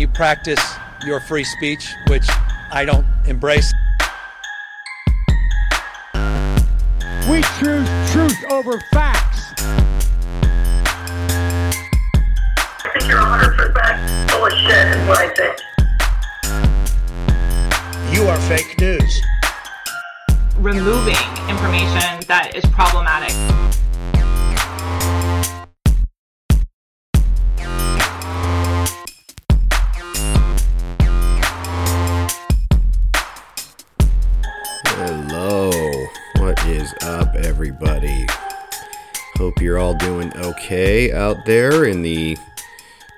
you practice your free speech, which I don't embrace. We choose truth over facts. I think you're 100% full of shit is what I think. You are fake news. removing information that is problematic. Doing okay out there in the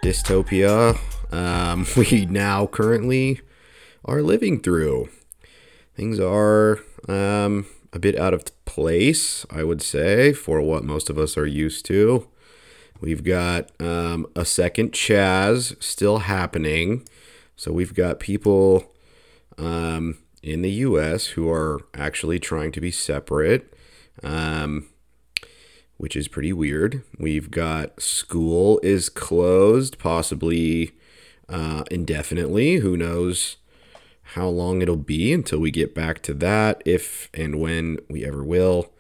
dystopia um, we now currently are living through. Things are um, a bit out of place, I would say, for what most of us are used to. We've got um, a second Chaz still happening. So we've got people um, in the US who are actually trying to be separate, um, which is pretty weird. We've got school is closed, possibly uh, indefinitely. Who knows how long it'll be until we get back to that, if and when we ever will.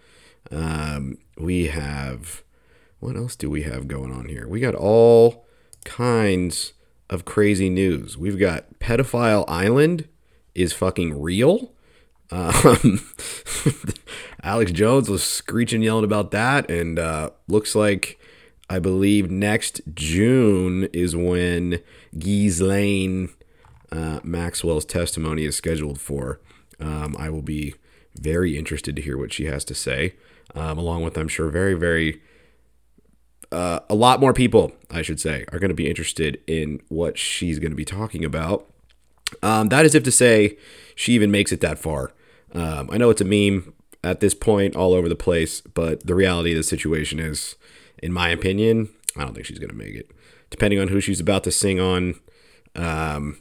Um, we have. What else do we have going on here? We got all kinds of crazy news. We've got Pedophile Island is fucking real. Um, Alex Jones was screeching, and yelling about that, and uh, looks like I believe next June is when Ghislaine uh, Maxwell's testimony is scheduled for. Um, I will be very interested to hear what she has to say, um, along with I'm sure very very uh, a lot more people, I should say, are going to be interested in what she's going to be talking about. Um, that is if to say she even makes it that far. Um, I know it's a meme at this point all over the place, but the reality of the situation is, in my opinion, I don't think she's going to make it. Depending on who she's about to sing on, um,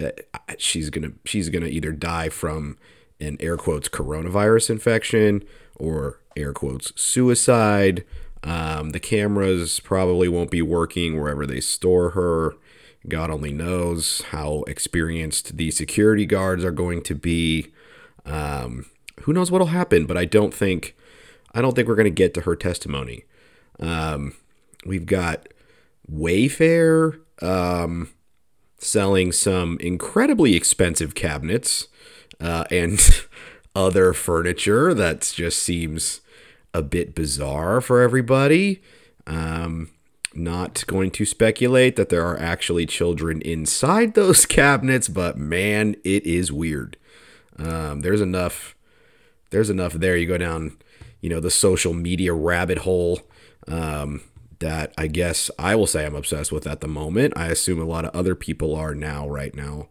uh, she's gonna she's gonna either die from an air quotes coronavirus infection or air quotes suicide. Um, the cameras probably won't be working wherever they store her. God only knows how experienced the security guards are going to be. Um, who knows what'll happen? But I don't think I don't think we're going to get to her testimony. Um, we've got Wayfair um, selling some incredibly expensive cabinets uh, and other furniture that just seems a bit bizarre for everybody. Um, not going to speculate that there are actually children inside those cabinets, but man, it is weird. Um, there's enough. There's enough there. You go down, you know, the social media rabbit hole. Um, that I guess I will say I'm obsessed with at the moment. I assume a lot of other people are now, right now,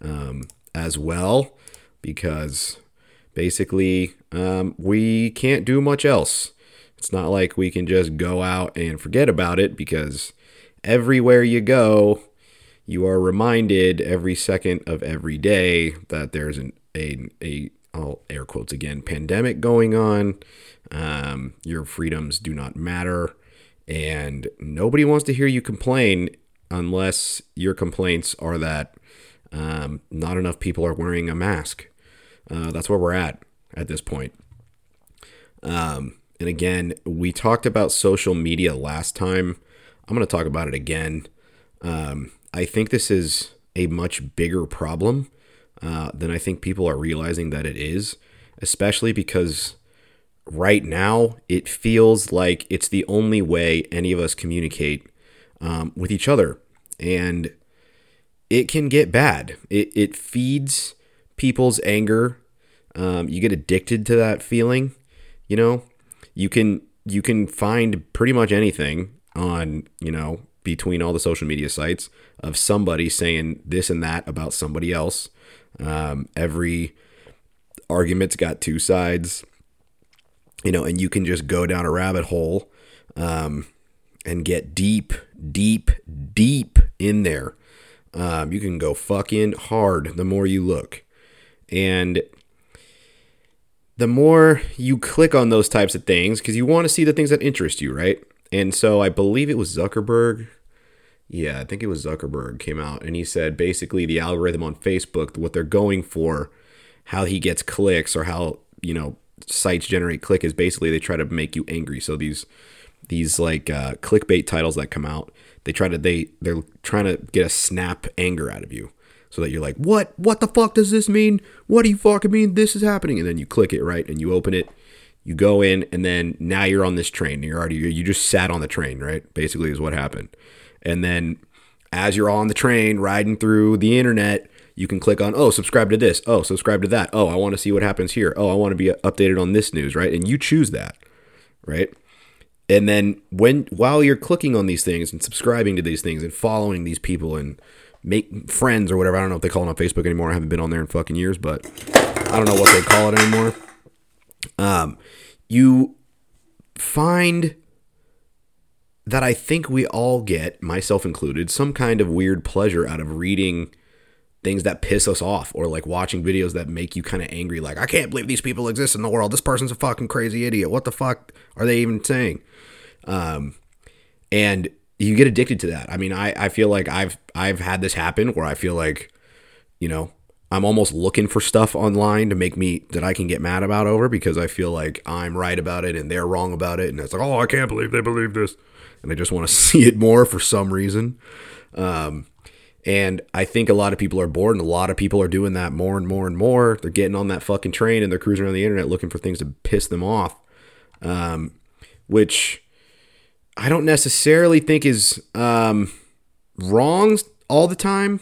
um, as well, because basically um, we can't do much else. It's not like we can just go out and forget about it because everywhere you go, you are reminded every second of every day that there's an a a all air quotes again pandemic going on. Um, your freedoms do not matter, and nobody wants to hear you complain unless your complaints are that um, not enough people are wearing a mask. Uh, that's where we're at at this point. Um, and again, we talked about social media last time. I'm going to talk about it again. Um, I think this is a much bigger problem uh, than I think people are realizing that it is, especially because right now it feels like it's the only way any of us communicate um, with each other. And it can get bad. It, it feeds people's anger. Um, you get addicted to that feeling. You know, you can you can find pretty much anything on you know between all the social media sites of somebody saying this and that about somebody else. Um, every argument's got two sides, you know, and you can just go down a rabbit hole um, and get deep, deep, deep in there. Um, you can go fucking hard the more you look. And the more you click on those types of things, because you want to see the things that interest you, right? And so I believe it was Zuckerberg yeah, I think it was Zuckerberg came out and he said basically the algorithm on Facebook, what they're going for, how he gets clicks or how, you know, sites generate click is basically they try to make you angry. So these these like uh, clickbait titles that come out, they try to they they're trying to get a snap anger out of you. So that you're like, what? What the fuck does this mean? What do you fucking mean this is happening? And then you click it right, and you open it, you go in, and then now you're on this train. You're already you just sat on the train, right? Basically, is what happened. And then as you're on the train riding through the internet, you can click on, oh, subscribe to this. Oh, subscribe to that. Oh, I want to see what happens here. Oh, I want to be updated on this news, right? And you choose that, right? And then when while you're clicking on these things and subscribing to these things and following these people and make friends or whatever, I don't know if they call it on Facebook anymore. I haven't been on there in fucking years, but I don't know what they call it anymore. Um, you find that I think we all get, myself included, some kind of weird pleasure out of reading things that piss us off or like watching videos that make you kind of angry like I can't believe these people exist in the world. This person's a fucking crazy idiot. What the fuck are they even saying? Um and you get addicted to that. I mean, I I feel like I've I've had this happen where I feel like you know, I'm almost looking for stuff online to make me that I can get mad about over because I feel like I'm right about it and they're wrong about it and it's like, "Oh, I can't believe they believe this." And I just want to see it more for some reason. Um and I think a lot of people are bored, and a lot of people are doing that more and more and more. They're getting on that fucking train and they're cruising around the internet looking for things to piss them off, um, which I don't necessarily think is um, wrong all the time.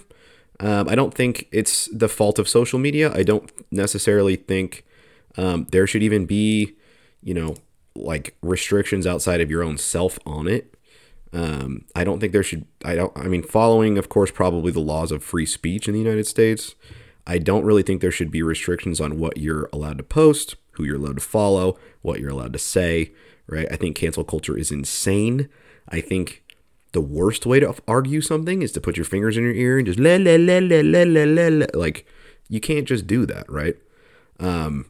Um, I don't think it's the fault of social media. I don't necessarily think um, there should even be, you know, like restrictions outside of your own self on it. Um, I don't think there should. I don't. I mean, following, of course, probably the laws of free speech in the United States. I don't really think there should be restrictions on what you're allowed to post, who you're allowed to follow, what you're allowed to say. Right? I think cancel culture is insane. I think the worst way to argue something is to put your fingers in your ear and just la la la la la la la. Like you can't just do that, right? Um,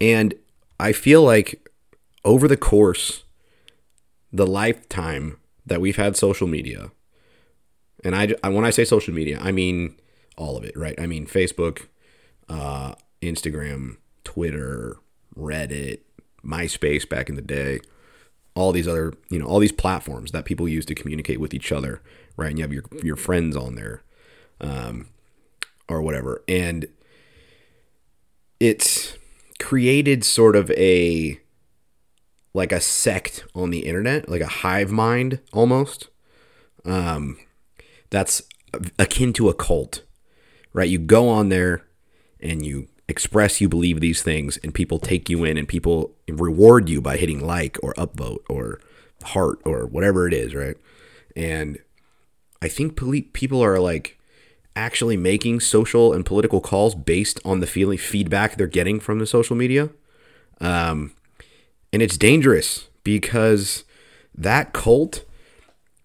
and I feel like over the course the lifetime that we've had social media, and I, when I say social media, I mean all of it, right? I mean Facebook, uh, Instagram, Twitter, Reddit, MySpace back in the day, all these other, you know, all these platforms that people use to communicate with each other, right? And you have your your friends on there, um, or whatever, and it's created sort of a like a sect on the internet, like a hive mind almost. Um, that's akin to a cult, right? You go on there and you express you believe these things, and people take you in, and people reward you by hitting like or upvote or heart or whatever it is, right? And I think people are like actually making social and political calls based on the feeling feedback they're getting from the social media. Um, and it's dangerous because that cult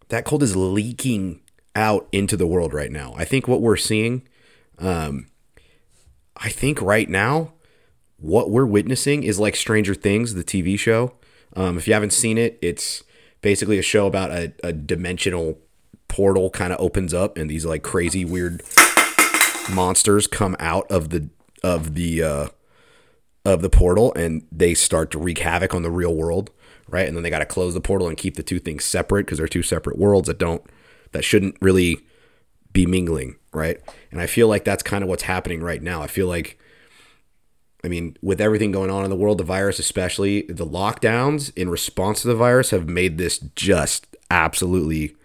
that cult is leaking out into the world right now. I think what we're seeing um I think right now what we're witnessing is like Stranger Things, the TV show. Um, if you haven't seen it, it's basically a show about a, a dimensional portal kind of opens up and these like crazy weird monsters come out of the of the uh, of the portal and they start to wreak havoc on the real world, right? And then they got to close the portal and keep the two things separate because they're two separate worlds that don't that shouldn't really be mingling, right? And I feel like that's kind of what's happening right now. I feel like I mean, with everything going on in the world, the virus especially, the lockdowns in response to the virus have made this just absolutely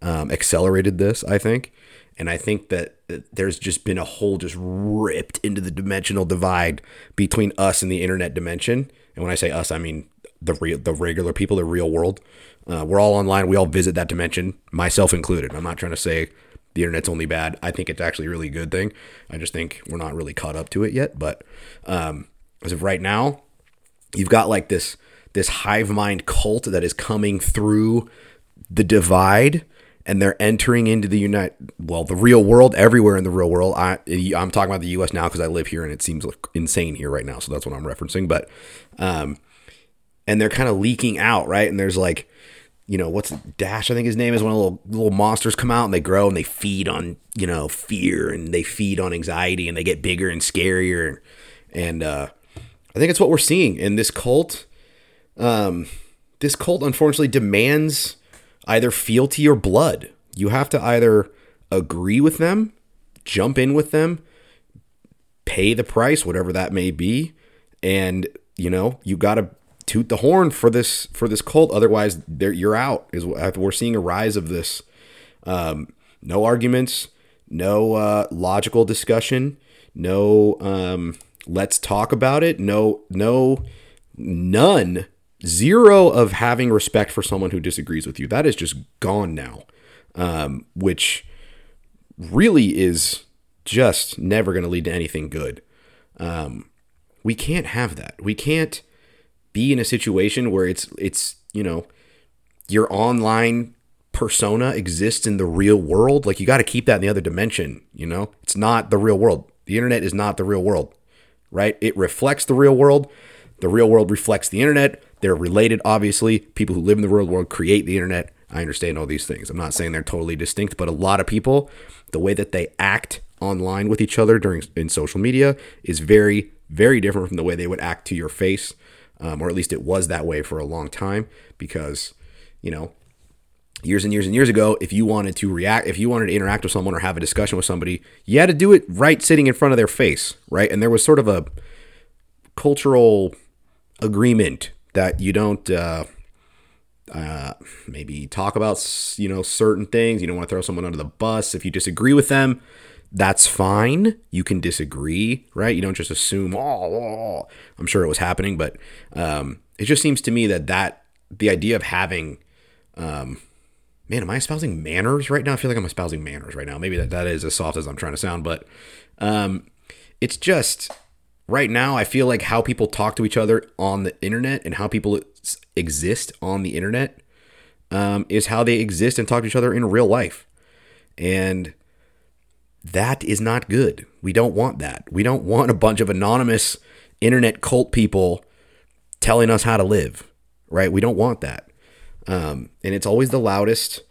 um, accelerated this, I think. And I think that there's just been a hole just ripped into the dimensional divide between us and the internet dimension. And when I say us, I mean the real, the regular people, the real world. Uh, we're all online. We all visit that dimension, myself included. I'm not trying to say the internet's only bad. I think it's actually a really good thing. I just think we're not really caught up to it yet. But um, as of right now, you've got like this this hive mind cult that is coming through the divide and they're entering into the unite well the real world everywhere in the real world I, i'm talking about the us now because i live here and it seems insane here right now so that's what i'm referencing but um and they're kind of leaking out right and there's like you know, what's Dash? I think his name is. When little little monsters come out and they grow and they feed on you know fear and they feed on anxiety and they get bigger and scarier. And and uh, I think it's what we're seeing in this cult. Um, this cult unfortunately demands either fealty or blood. You have to either agree with them, jump in with them, pay the price, whatever that may be, and you know you got to toot the horn for this for this cult. Otherwise, you're out. Is we're seeing a rise of this. Um, no arguments, no uh, logical discussion, no um, let's talk about it. No, no, none, zero of having respect for someone who disagrees with you. That is just gone now, um, which really is just never going to lead to anything good. Um, we can't have that. We can't be in a situation where it's it's you know your online persona exists in the real world like you got to keep that in the other dimension you know it's not the real world the internet is not the real world right it reflects the real world the real world reflects the internet. They're related obviously. People who live in the real world create the internet. I understand all these things. I'm not saying they're totally distinct but a lot of people the way that they act online with each other during in social media is very very different from the way they would act to your face um, or at least it was that way for a long time because you know years and years and years ago if you wanted to react if you wanted to interact with someone or have a discussion with somebody you had to do it right sitting in front of their face right? And there was sort of a cultural agreement that you don't uh, uh, maybe talk about you know certain things you don't want to throw someone under the bus if you disagree with them that's fine. You can disagree, right? You don't just assume, oh, oh, oh. I'm sure it was happening, but um, it just seems to me that that the idea of having, um, man, am I espousing manners right now? I feel like I'm espousing manners right now. Maybe that, that is as soft as I'm trying to sound, but um, it's just right now, I feel like how people talk to each other on the internet and how people exist on the internet um, is how they exist and talk to each other in real life. And that is not good. We don't want that. We don't want a bunch of anonymous internet cult people telling us how to live, right? We don't want that. Um, and it's always the loudest.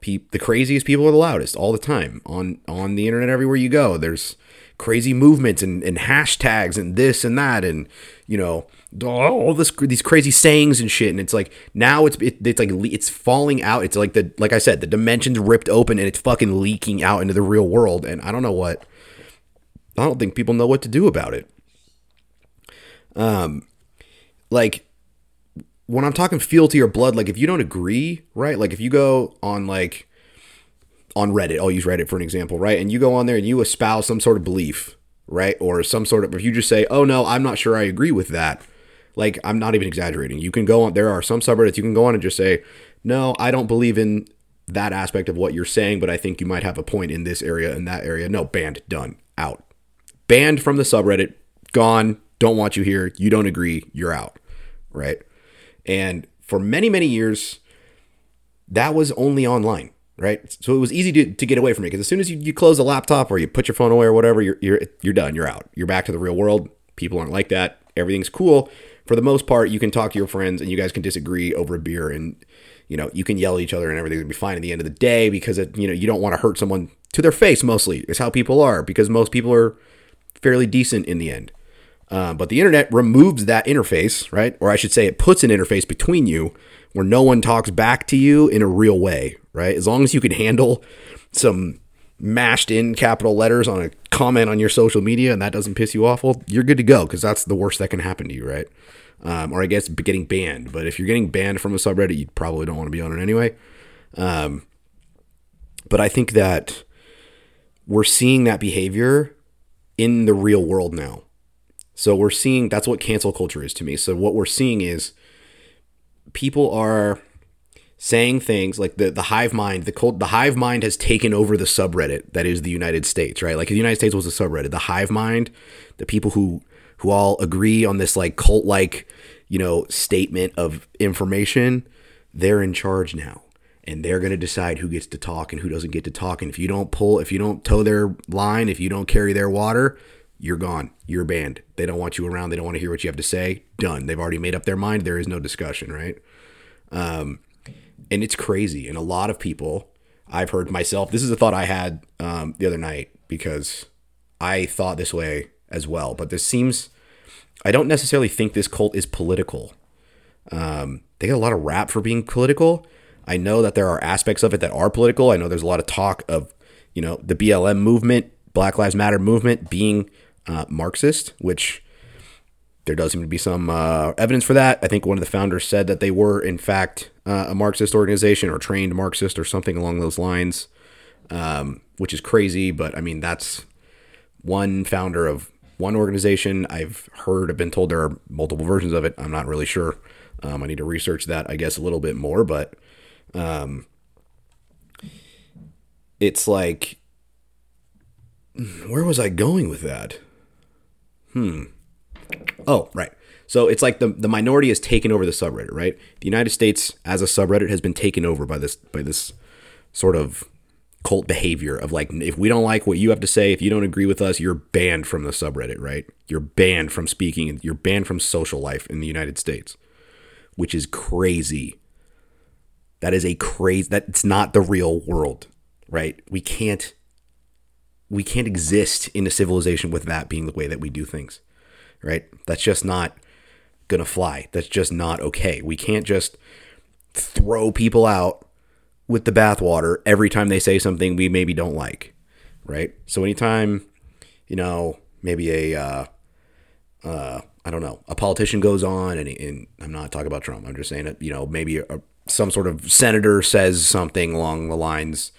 Pe- the craziest people are the loudest all the time on on the internet everywhere you go. There's crazy movements and, and hashtags and this and that and you know all this these crazy sayings and shit. And it's like now it's it, it's like it's falling out. It's like the like i said the dimensions ripped open and it's fucking leaking out into the real world. And i don't know what i don't think people know what to do about it. Um like when i'm talking fealty or blood like if you don't agree right? Like if you go on like on Reddit, I'll use Reddit for an example, right? And you go on there and you espouse some sort of belief, right? Or some sort of, if you just say, oh no, I'm not sure I agree with that, like I'm not even exaggerating. You can go on, there are some subreddits you can go on and just say, no, I don't believe in that aspect of what you're saying, but I think you might have a point in this area and that area. No, banned, done, out. Banned from the subreddit, gone, don't want you here, you don't agree, you're out, right? And for many, many years, that was only online right? So it was easy to, to get away from it because as soon as you, you close the laptop or you put your phone away or whatever, you're, you're, you're done. You're out. You're back to the real world. People aren't like that. Everything's cool. For the most part, you can talk to your friends and you guys can disagree over a beer and, you know, you can yell at each other and everything's gonna be fine at the end of the day because, it, you know, you don't want to hurt someone to their face mostly is how people are because most people are fairly decent in the end. Uh, but the internet removes that interface, right? Or I should say, it puts an interface between you where no one talks back to you in a real way, right? As long as you can handle some mashed in capital letters on a comment on your social media and that doesn't piss you off, well, you're good to go because that's the worst that can happen to you, right? Um, or I guess getting banned. But if you're getting banned from a subreddit, you probably don't want to be on it anyway. Um, but I think that we're seeing that behavior in the real world now. So we're seeing that's what cancel culture is to me. So what we're seeing is people are saying things like the the hive mind the cold the hive mind has taken over the subreddit that is the United States right like the United States was a subreddit the hive mind the people who who all agree on this like cult like you know statement of information they're in charge now and they're going to decide who gets to talk and who doesn't get to talk and if you don't pull if you don't toe their line if you don't carry their water you're gone. You're banned. They don't want you around. They don't want to hear what you have to say. Done. They've already made up their mind. There is no discussion, right? Um, and it's crazy. And a lot of people, I've heard myself. This is a thought I had um, the other night because I thought this way as well. But this seems, I don't necessarily think this cult is political. Um, they get a lot of rap for being political. I know that there are aspects of it that are political. I know there's a lot of talk of, you know, the BLM movement, Black Lives Matter movement being uh, Marxist, which there does seem to be some uh, evidence for that. I think one of the founders said that they were, in fact, uh, a Marxist organization or trained Marxist or something along those lines, um, which is crazy. But I mean, that's one founder of one organization. I've heard, I've been told there are multiple versions of it. I'm not really sure. Um, I need to research that, I guess, a little bit more. But um, it's like, where was I going with that? Hmm. Oh, right. So it's like the the minority has taken over the subreddit, right? The United States as a subreddit has been taken over by this by this sort of cult behavior of like if we don't like what you have to say, if you don't agree with us, you're banned from the subreddit, right? You're banned from speaking, you're banned from social life in the United States, which is crazy. That is a crazy that it's not the real world, right? We can't we can't exist in a civilization with that being the way that we do things right? That's just not gonna fly. That's just not okay. We can't just throw people out with the bathwater every time they say something we maybe don't like, right? So anytime, you know, maybe a, uh, uh, I don't know, a politician goes on, and, and I'm not talking about Trump. I'm just saying that you know maybe a, some sort of senator says something along the lines,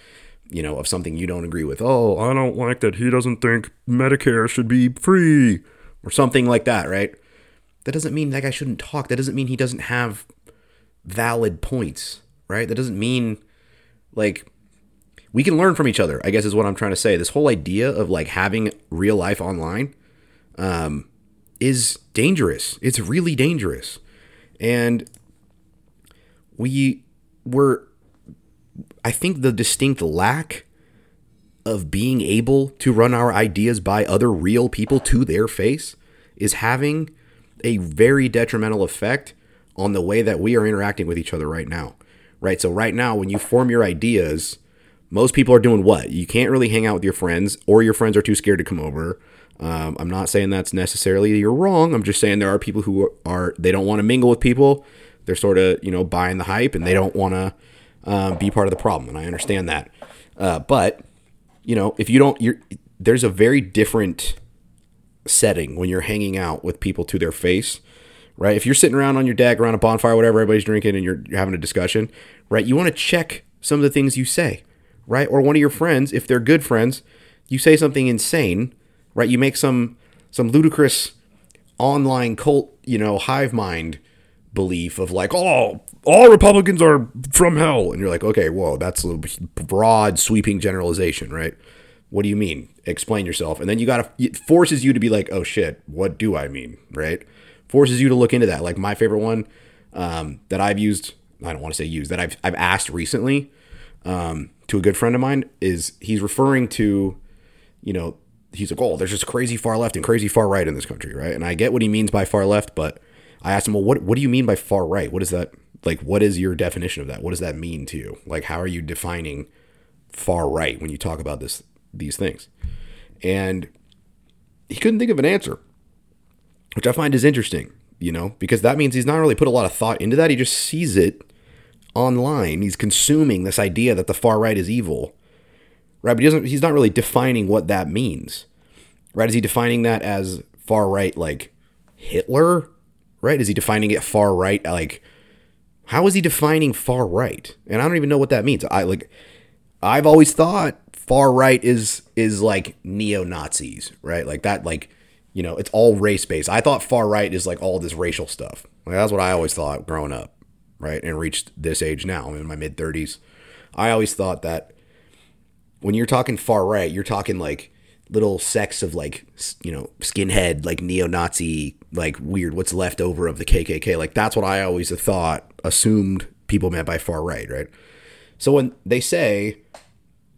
you know, of something you don't agree with. Oh, I don't like that he doesn't think Medicare should be free or something like that, right? That doesn't mean that guy shouldn't talk. That doesn't mean he doesn't have valid points, right? That doesn't mean like we can learn from each other, I guess is what I'm trying to say. This whole idea of like having real life online um, is dangerous. It's really dangerous. And we were, I think the distinct lack of being able to run our ideas by other real people to their face is having a very detrimental effect on the way that we are interacting with each other right now. Right? So right now when you form your ideas, most people are doing what? You can't really hang out with your friends or your friends are too scared to come over. Um, I'm not saying that's necessarily you're wrong. I'm just saying there are people who are they don't want to mingle with people. They're sort of you know buying the hype and they don't want to um, be part of the problem, and I understand that. Uh, but you know, if you don't, you're there's a very different setting when you're hanging out with people to their face, right? If you're sitting around on your deck around a bonfire, whatever, everybody's drinking and you're, you're having a discussion, right? You want to check some of the things you say, right? Or one of your friends, if they're good friends, you say something insane, right? You make some some ludicrous online cult, you know, hive mind belief of like, oh, all Republicans are from hell. And you're like, okay, whoa, that's a broad, sweeping generalization, right? What do you mean? Explain yourself. And then you got to, it forces you to be like, oh shit, what do I mean, right? Forces you to look into that. Like my favorite one um, that I've used, I don't want to say used, that I've, I've asked recently um, to a good friend of mine is he's referring to, you know, he's like, oh, there's just crazy far left and crazy far right in this country, right? And I get what he means by far left, but I asked him, well, what, what do you mean by far right? What is that? Like, what is your definition of that? What does that mean to you? Like, how are you defining far right when you talk about this, these things? And he couldn't think of an answer, which I find is interesting, you know, because that means he's not really put a lot of thought into that. He just sees it online. He's consuming this idea that the far right is evil, right? But he doesn't, he's not really defining what that means, right? Is he defining that as far right, like Hitler? Right? Is he defining it far right? Like, how is he defining far right? And I don't even know what that means. I like, I've always thought far right is is like neo Nazis, right? Like that, like you know, it's all race based. I thought far right is like all this racial stuff. Like that's what I always thought growing up, right? And reached this age now, I'm in my mid thirties. I always thought that when you're talking far right, you're talking like little sects of like you know skinhead like neo-nazi like weird what's left over of the kkk like that's what i always thought assumed people meant by far right right so when they say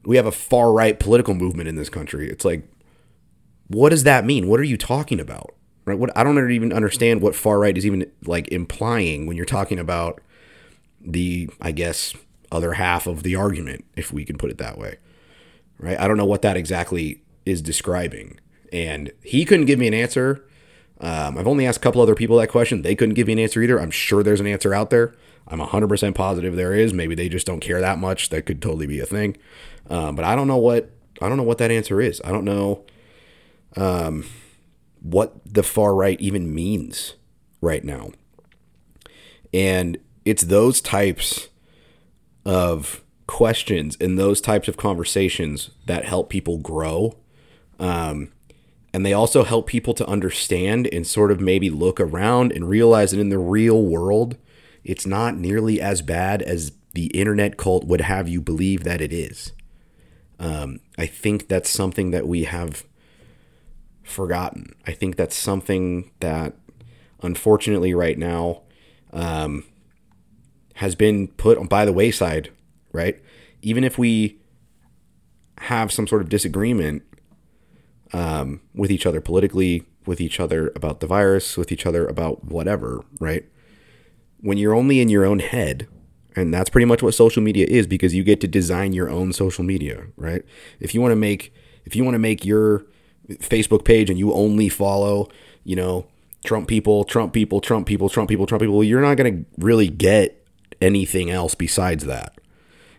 we have a far right political movement in this country it's like what does that mean what are you talking about right what i don't even understand what far right is even like implying when you're talking about the, I guess, other half of the argument, if we can put it that way. Right? I don't know what that exactly is describing. And he couldn't give me an answer. Um, I've only asked a couple other people that question. They couldn't give me an answer either. I'm sure there's an answer out there. I'm 100% positive there is. Maybe they just don't care that much. That could totally be a thing. Um, but I don't know what I don't know what that answer is. I don't know um, what the far right even means right now. And it's those types of questions and those types of conversations that help people grow. Um, and they also help people to understand and sort of maybe look around and realize that in the real world, it's not nearly as bad as the internet cult would have you believe that it is. Um, I think that's something that we have forgotten. I think that's something that, unfortunately, right now, um, has been put by the wayside, right? Even if we have some sort of disagreement um, with each other politically, with each other about the virus, with each other about whatever, right? When you're only in your own head, and that's pretty much what social media is because you get to design your own social media, right? If you want to make if you want to make your Facebook page and you only follow, you know, Trump people, Trump people, Trump people, Trump people, Trump people, you're not going to really get anything else besides that.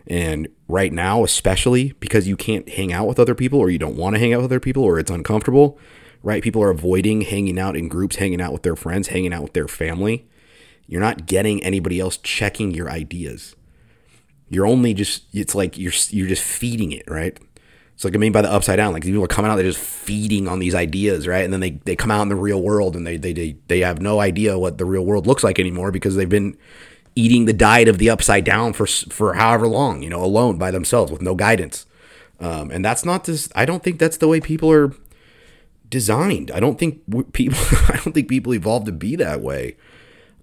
And right now, especially because you can't hang out with other people or you don't want to hang out with other people or it's uncomfortable, right? People are avoiding hanging out in groups, hanging out with their friends, hanging out with their family. You're not getting anybody else checking your ideas. You're only just it's like you're you're just feeding it, right? It's like I mean by the upside down. Like people are coming out, they're just feeding on these ideas, right? And then they, they come out in the real world and they, they they they have no idea what the real world looks like anymore because they've been eating the diet of the upside down for for however long, you know, alone by themselves with no guidance. Um, and that's not this. I don't think that's the way people are designed. I don't think people. I don't think people evolved to be that way.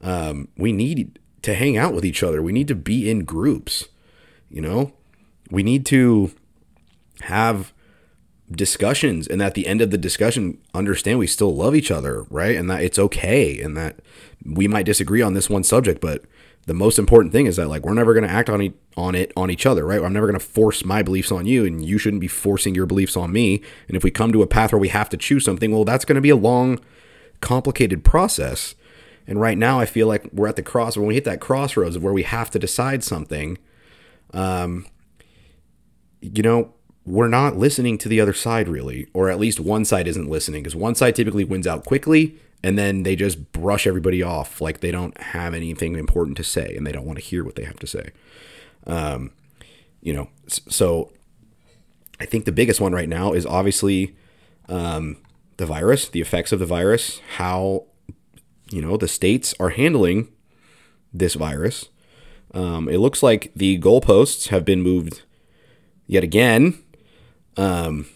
Um, we need to hang out with each other. We need to be in groups. You know, we need to have discussions and at the end of the discussion understand we still love each other right and that it's okay and that we might disagree on this one subject but the most important thing is that like we're never going to act on it on it on each other right? I'm never going to force my beliefs on you and you shouldn't be forcing your beliefs on me. And if we come to a path where we have to choose something well that's going to be a long complicated process. And right now i feel like we're at the cross when we hit that crossroads of where we have to decide something um you know we're not listening to the other side really, or at least one side isn't listening because one side typically wins out quickly and then they just brush everybody off like they don't have anything important to say and they don't want to hear what they have to say. Um, you know, so I think the biggest one right now is obviously um, the virus, the effects of the virus, how you know the states are handling this virus. Um, it looks like the goalposts have been moved yet again um,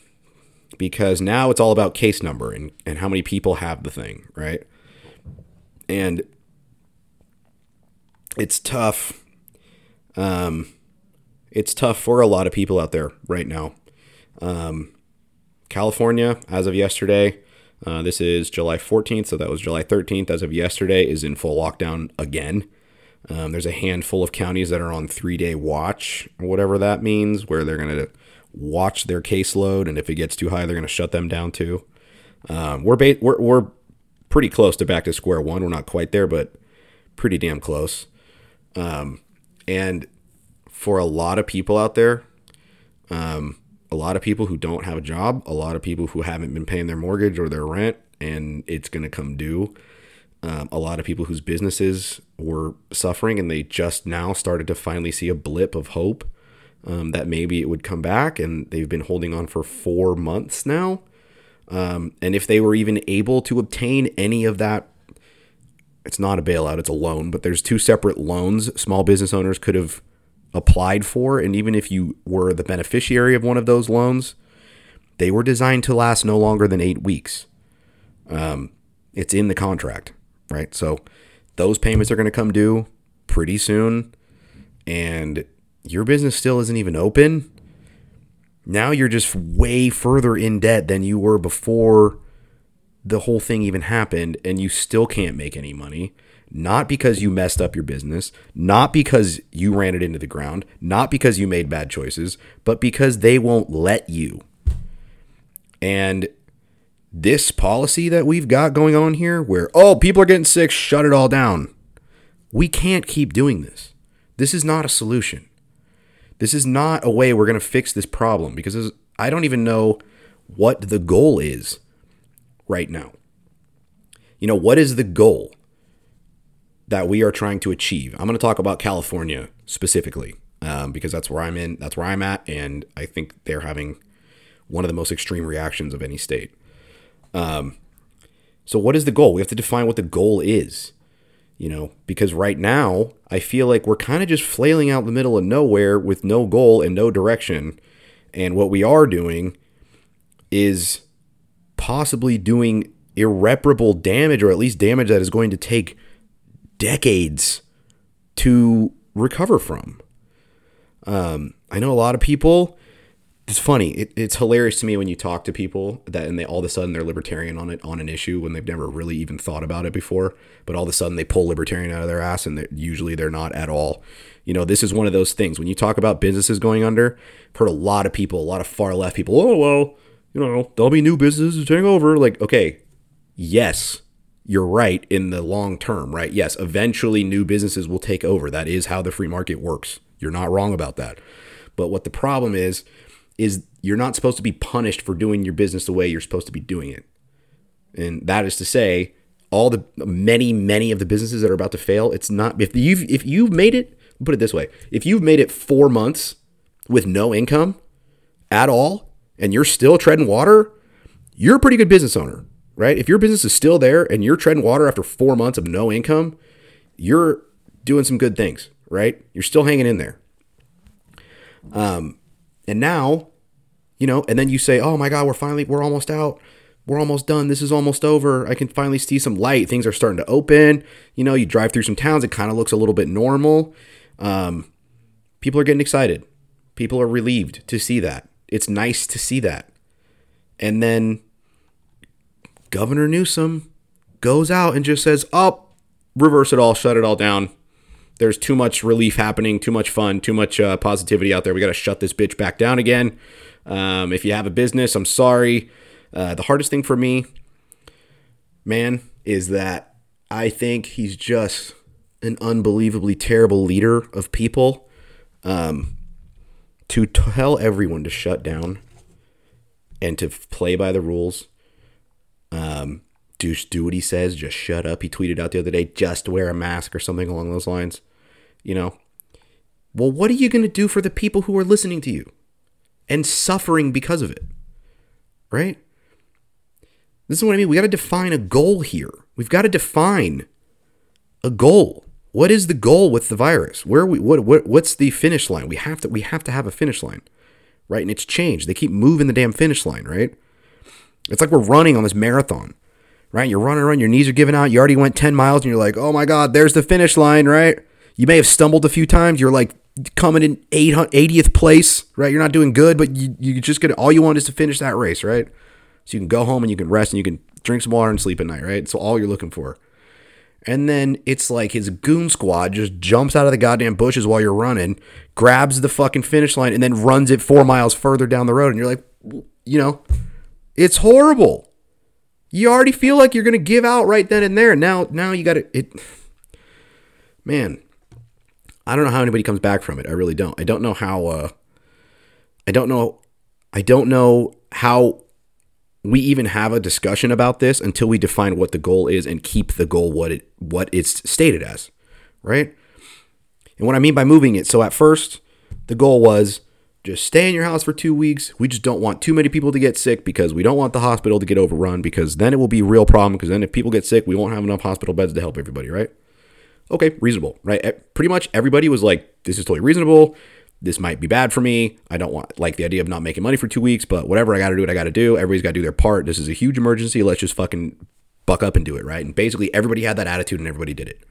because now it's all about case number and, and how many people have the thing, right? And it's tough. Um, it's tough for a lot of people out there right now. Um, California, as of yesterday, uh, this is July 14th, so that was July 13th. As of yesterday, is in full lockdown again. Um, there's a handful of counties that are on three day watch, whatever that means, where they're going to watch their caseload, and if it gets too high, they're going to shut them down too. Um, we're, ba- we're we're pretty close to back to square one. We're not quite there, but pretty damn close. Um, and for a lot of people out there, um, a lot of people who don't have a job, a lot of people who haven't been paying their mortgage or their rent, and it's going to come due. Um, a lot of people whose businesses were suffering and they just now started to finally see a blip of hope um, that maybe it would come back, and they've been holding on for four months now. Um, and if they were even able to obtain any of that, it's not a bailout, it's a loan, but there's two separate loans small business owners could have applied for. And even if you were the beneficiary of one of those loans, they were designed to last no longer than eight weeks. Um, it's in the contract, right? So those payments are going to come due pretty soon. And your business still isn't even open, now you're just way further in debt than you were before the whole thing even happened, and you still can't make any money. not because you messed up your business, not because you ran it into the ground, not because you made bad choices, but because they won't let you. And this policy that we've got going on here, where, oh, people are getting sick, shut it all down. We can't keep doing this. This is not a solution. This is not a way we're going to fix this problem because this- I don't even know what the goal is right now. You know, what is the goal that we are trying to achieve? I'm going to talk about California specifically um, because that's where I'm in, that's where I'm at, and I think they're having one of the most extreme reactions of any state. Um, so, what is the goal? We have to define what the goal is you know, because right now I feel like we're kind of just flailing out in the middle of nowhere with no goal and no direction. And what we are doing is possibly doing irreparable damage, or at least damage that is going to take decades to recover from. Um, I know a lot of people. It's funny. It, it's hilarious to me when you talk to people that and they all of a sudden they're libertarian on it on an issue when they've never really even thought about it before. But all of a sudden they pull libertarian out of their ass and they're- usually they're not at all. You know, this is one of those things when you talk about businesses going under. I've heard a lot of people, a lot of far left people. Oh well, you know, there'll be new businesses taking over. Like, okay, yes, you're right in the long term, right? Yes, eventually new businesses will take over. That is how the free market works. You're not wrong about that. But what the problem is, is you're not supposed to be punished for doing your business the way you're supposed to be doing it. And that is to say, all the many, many of the businesses that are about to fail, it's not if you've if you've made it, put it this way, if you've made it four months with no income at all, and you're still treading water, you're a pretty good business owner, right? If your business is still there and you're treading water after four months of no income, you're doing some good things, right? You're still hanging in there. Um, and now, you know, and then you say, "Oh my God, we're finally, we're almost out, we're almost done. This is almost over. I can finally see some light. Things are starting to open." You know, you drive through some towns, it kind of looks a little bit normal. Um, people are getting excited. People are relieved to see that. It's nice to see that. And then Governor Newsom goes out and just says, "Oh, reverse it all, shut it all down. There's too much relief happening, too much fun, too much uh, positivity out there. We got to shut this bitch back down again. Um, if you have a business, I'm sorry. Uh, the hardest thing for me, man, is that I think he's just an unbelievably terrible leader of people. Um, to tell everyone to shut down and to play by the rules. Um, do do what he says. Just shut up. He tweeted out the other day, just wear a mask or something along those lines. You know. Well, what are you going to do for the people who are listening to you and suffering because of it? Right. This is what I mean. We got to define a goal here. We've got to define a goal. What is the goal with the virus? Where we what, what what's the finish line? We have to we have to have a finish line. Right? And it's changed. They keep moving the damn finish line, right? It's like we're running on this marathon. Right? You're running around, your knees are giving out. You already went 10 miles and you're like, "Oh my god, there's the finish line," right? You may have stumbled a few times. You're like coming in 800 80th place, right? You're not doing good, but you you just get all you want is to finish that race, right? So you can go home and you can rest and you can drink some water and sleep at night, right? So all you're looking for. And then it's like his goon squad just jumps out of the goddamn bushes while you're running, grabs the fucking finish line, and then runs it four miles further down the road. And you're like, you know, it's horrible. You already feel like you're gonna give out right then and there. Now, now you got to it. Man, I don't know how anybody comes back from it. I really don't. I don't know how. Uh, I don't know. I don't know how we even have a discussion about this until we define what the goal is and keep the goal what it what it's stated as, right? And what I mean by moving it, so at first the goal was just stay in your house for 2 weeks. We just don't want too many people to get sick because we don't want the hospital to get overrun because then it will be a real problem because then if people get sick, we won't have enough hospital beds to help everybody, right? Okay, reasonable, right? Pretty much everybody was like this is totally reasonable this might be bad for me. I don't want like the idea of not making money for two weeks, but whatever I got to do, what I got to do. Everybody's got to do their part. This is a huge emergency. Let's just fucking buck up and do it, right? And basically, everybody had that attitude and everybody did it.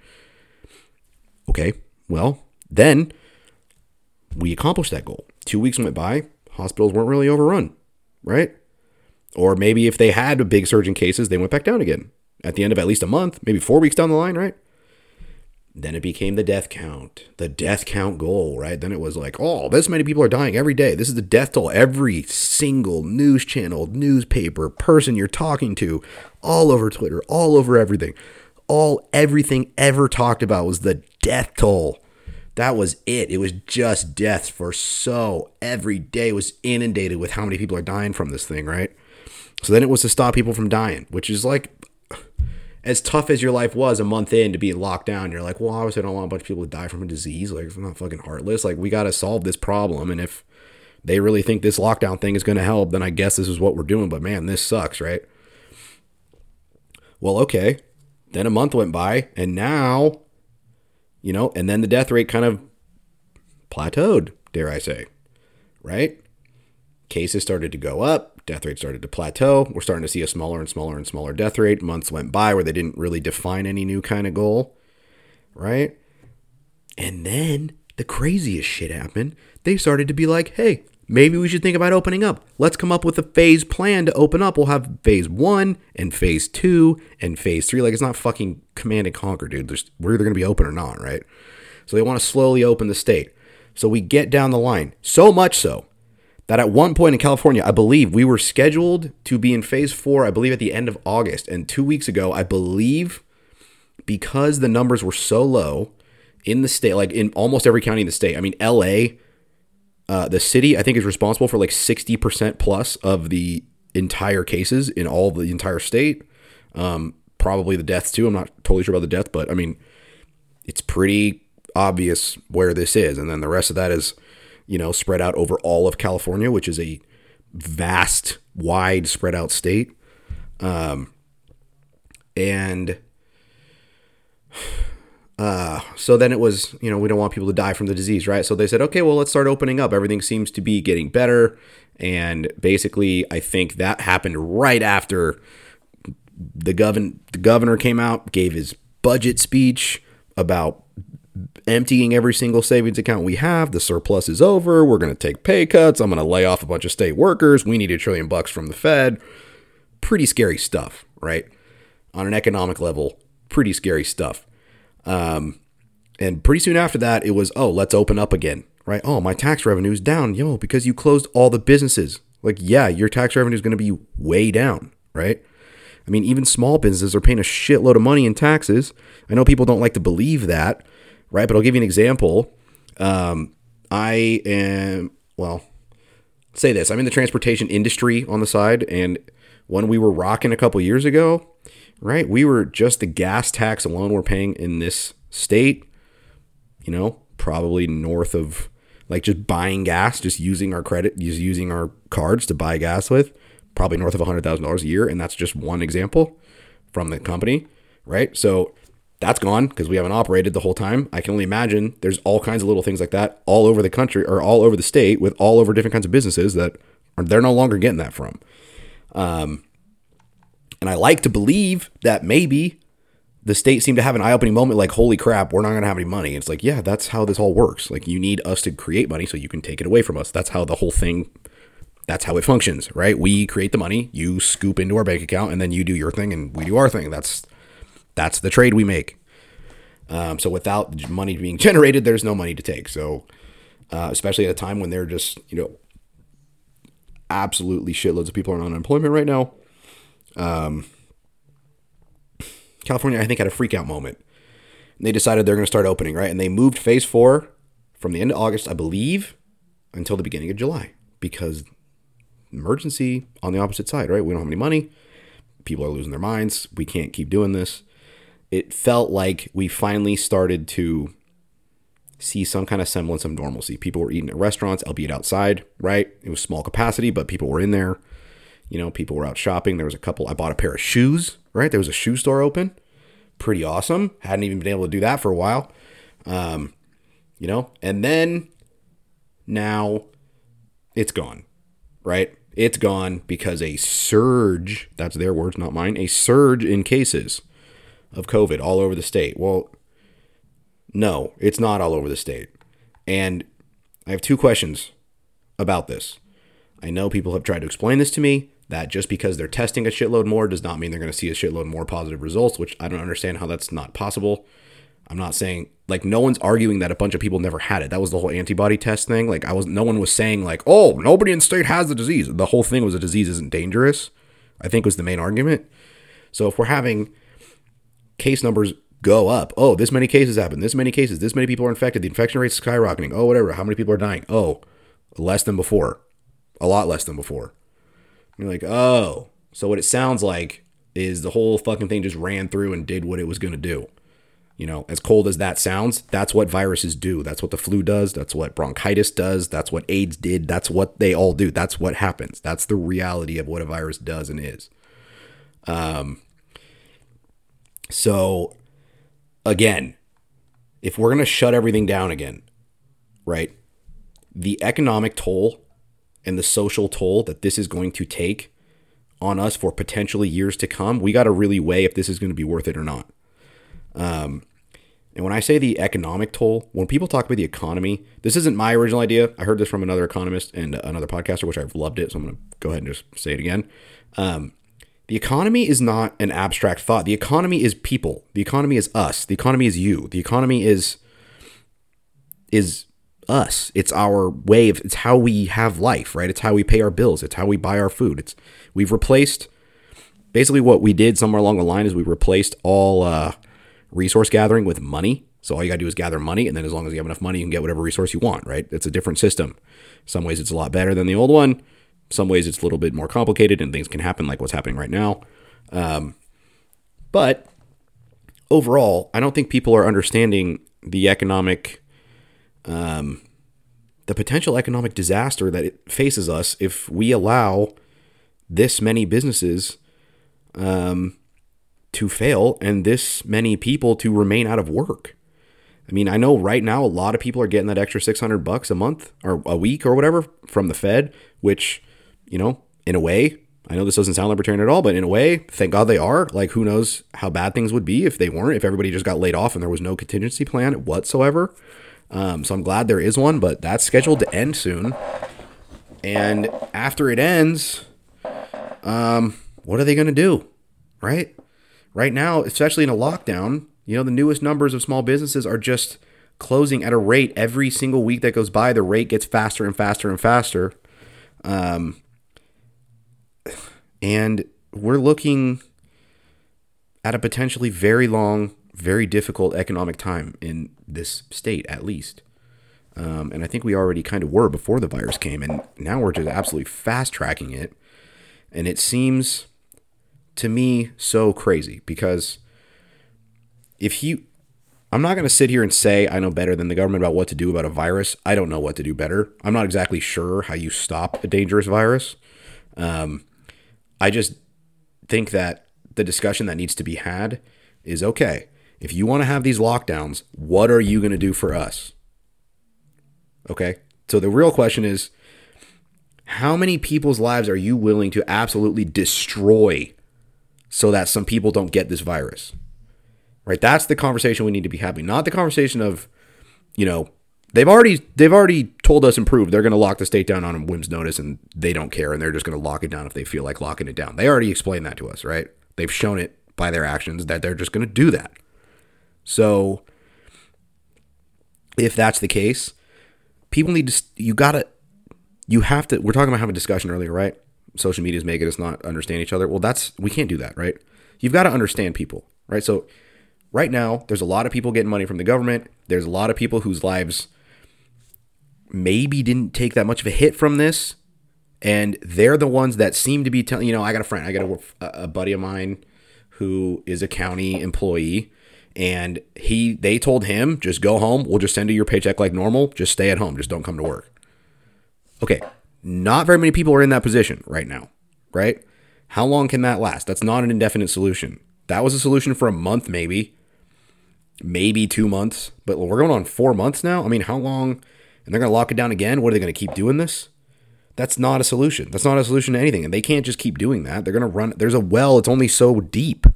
Okay, well, then we accomplished that goal. Two weeks went by. Hospitals weren't really overrun, right? Or maybe if they had a big surge in cases, they went back down again at the end of at least a month, maybe four weeks down the line, right? Then it became the death count, the death count goal, right? Then it was like, oh, this many people are dying every day. This is the death toll. Every single news channel, newspaper, person you're talking to, all over Twitter, all over everything, all everything ever talked about was the death toll. That was it. It was just deaths for so every day was inundated with how many people are dying from this thing, right? So then it was to stop people from dying, which is like as tough as your life was a month in to be locked down, you're like, well, obviously I don't want a bunch of people to die from a disease. Like, I'm not fucking heartless. Like, we got to solve this problem. And if they really think this lockdown thing is going to help, then I guess this is what we're doing. But man, this sucks, right? Well, okay. Then a month went by, and now, you know, and then the death rate kind of plateaued, dare I say, right? Cases started to go up death rate started to plateau. We're starting to see a smaller and smaller and smaller death rate. Months went by where they didn't really define any new kind of goal, right? And then the craziest shit happened. They started to be like, hey, maybe we should think about opening up. Let's come up with a phase plan to open up. We'll have phase one and phase two and phase three. Like, it's not fucking command and conquer, dude. There's, we're either going to be open or not, right? So they want to slowly open the state. So we get down the line. So much so that at one point in California, I believe we were scheduled to be in phase four, I believe at the end of August. And two weeks ago, I believe because the numbers were so low in the state, like in almost every county in the state, I mean, LA, uh, the city, I think is responsible for like 60% plus of the entire cases in all the entire state. Um, probably the deaths too. I'm not totally sure about the death, but I mean, it's pretty obvious where this is. And then the rest of that is you know, spread out over all of California, which is a vast, wide, spread out state. Um, and uh, so then it was, you know, we don't want people to die from the disease, right? So they said, okay, well, let's start opening up. Everything seems to be getting better. And basically, I think that happened right after the govern the governor came out, gave his budget speech about emptying every single savings account we have. The surplus is over. We're going to take pay cuts. I'm going to lay off a bunch of state workers. We need a trillion bucks from the Fed. Pretty scary stuff, right? On an economic level, pretty scary stuff. Um, and pretty soon after that, it was, oh, let's open up again, right? Oh, my tax revenue is down, yo, because you closed all the businesses. Like, yeah, your tax revenue is going to be way down, right? I mean, even small businesses are paying a shitload of money in taxes. I know people don't like to believe that, right? But I'll give you an example. Um, I am, well, say this I'm in the transportation industry on the side. And when we were rocking a couple years ago, right, we were just the gas tax alone we're paying in this state, you know, probably north of like just buying gas, just using our credit, just using our cards to buy gas with, probably north of $100,000 a year. And that's just one example from the company, right? So that's gone because we haven't operated the whole time. I can only imagine there's all kinds of little things like that all over the country or all over the state with all over different kinds of businesses that are, they're no longer getting that from. Um, and I like to believe that maybe the state seemed to have an eye-opening moment like holy crap we're not going to have any money it's like yeah that's how this all works like you need us to create money so you can take it away from us that's how the whole thing that's how it functions right we create the money you scoop into our bank account and then you do your thing and we do our thing that's that's the trade we make. Um, so without money being generated, there's no money to take. So uh, especially at a time when they're just you know absolutely shitloads of people are on unemployment right now. Um, California, I think, had a freak out moment. And they decided they're going to start opening, right? And they moved phase four from the end of August, I believe, until the beginning of July because emergency on the opposite side, right? We don't have any money. People are losing their minds. We can't keep doing this it felt like we finally started to see some kind of semblance of normalcy. People were eating at restaurants, albeit outside, right? It was small capacity, but people were in there. You know, people were out shopping. There was a couple. I bought a pair of shoes, right? There was a shoe store open. Pretty awesome. Hadn't even been able to do that for a while. Um, you know, and then now it's gone, right? It's gone because a surge, that's their words, not mine, a surge in cases of COVID all over the state. Well, no, it's not all over the state. And I have two questions about this. I know people have tried to explain this to me that just because they're testing a shitload more does not mean they're going to see a shitload more positive results, which I don't understand how that's not possible. I'm not saying like no one's arguing that a bunch of people never had it. That was the whole antibody test thing. Like I was no one was saying like, "Oh, nobody in state has the disease." The whole thing was a disease isn't dangerous. I think was the main argument. So if we're having case numbers go up, oh, this many cases happen, this many cases, this many people are infected, the infection rate's skyrocketing. Oh, whatever. How many people are dying? Oh, less than before. A lot less than before. You're like, "Oh." So what it sounds like is the whole fucking thing just ran through and did what it was going to do. You know, as cold as that sounds, that's what viruses do. That's what the flu does. That's what bronchitis does. That's what AIDS did. That's what they all do. That's what happens. That's the reality of what a virus does and is. Um, so, again, if we're going to shut everything down again, right, the economic toll and the social toll that this is going to take on us for potentially years to come, we got to really weigh if this is going to be worth it or not. Um, and when I say the economic toll, when people talk about the economy, this isn't my original idea. I heard this from another economist and another podcaster, which I've loved it. So I'm going to go ahead and just say it again. Um, the economy is not an abstract thought. The economy is people. The economy is us. The economy is you. The economy is is us. It's our way of it's how we have life, right? It's how we pay our bills. It's how we buy our food. It's we've replaced basically what we did somewhere along the line is we replaced all uh, resource gathering with money. So all you got to do is gather money, and then as long as you have enough money, you can get whatever resource you want, right? It's a different system. Some ways it's a lot better than the old one. Some ways it's a little bit more complicated, and things can happen like what's happening right now. Um, but overall, I don't think people are understanding the economic, um, the potential economic disaster that it faces us if we allow this many businesses um, to fail and this many people to remain out of work. I mean, I know right now a lot of people are getting that extra 600 bucks a month or a week or whatever from the Fed, which, you know, in a way, I know this doesn't sound libertarian at all, but in a way, thank God they are. Like, who knows how bad things would be if they weren't, if everybody just got laid off and there was no contingency plan whatsoever. Um, so I'm glad there is one, but that's scheduled to end soon. And after it ends, um, what are they going to do? Right? Right now, especially in a lockdown, you know, the newest numbers of small businesses are just closing at a rate every single week that goes by. The rate gets faster and faster and faster. Um, and we're looking at a potentially very long, very difficult economic time in this state, at least. Um, and I think we already kind of were before the virus came, and now we're just absolutely fast tracking it. And it seems to me so crazy because if you, I'm not going to sit here and say I know better than the government about what to do about a virus. I don't know what to do better. I'm not exactly sure how you stop a dangerous virus. Um, I just think that the discussion that needs to be had is okay. If you want to have these lockdowns, what are you going to do for us? Okay. So the real question is how many people's lives are you willing to absolutely destroy so that some people don't get this virus? Right? That's the conversation we need to be having, not the conversation of, you know, they've already they've already told us and proved they're going to lock the state down on a whim's notice and they don't care and they're just going to lock it down if they feel like locking it down. They already explained that to us, right? They've shown it by their actions that they're just going to do that. So if that's the case, people need to you got to you have to we're talking about having a discussion earlier, right? Social media is making us not understand each other. Well, that's we can't do that, right? You've got to understand people, right? So right now, there's a lot of people getting money from the government. There's a lot of people whose lives maybe didn't take that much of a hit from this and they're the ones that seem to be telling you know i got a friend i got a, a, buddy of mine who is a county employee and he they told him just go home we'll just send you your paycheck like normal just stay at home just don't come to work okay not very many people are in that position right now right how long can that last that's not an indefinite solution that was a solution for a month maybe maybe two months but we're going on four months now i mean how long and they're going to lock it down again. What are they going to keep doing this? That's not a solution. That's not a solution to anything. And they can't just keep doing that. They're going to run. There's a well. It's only so deep.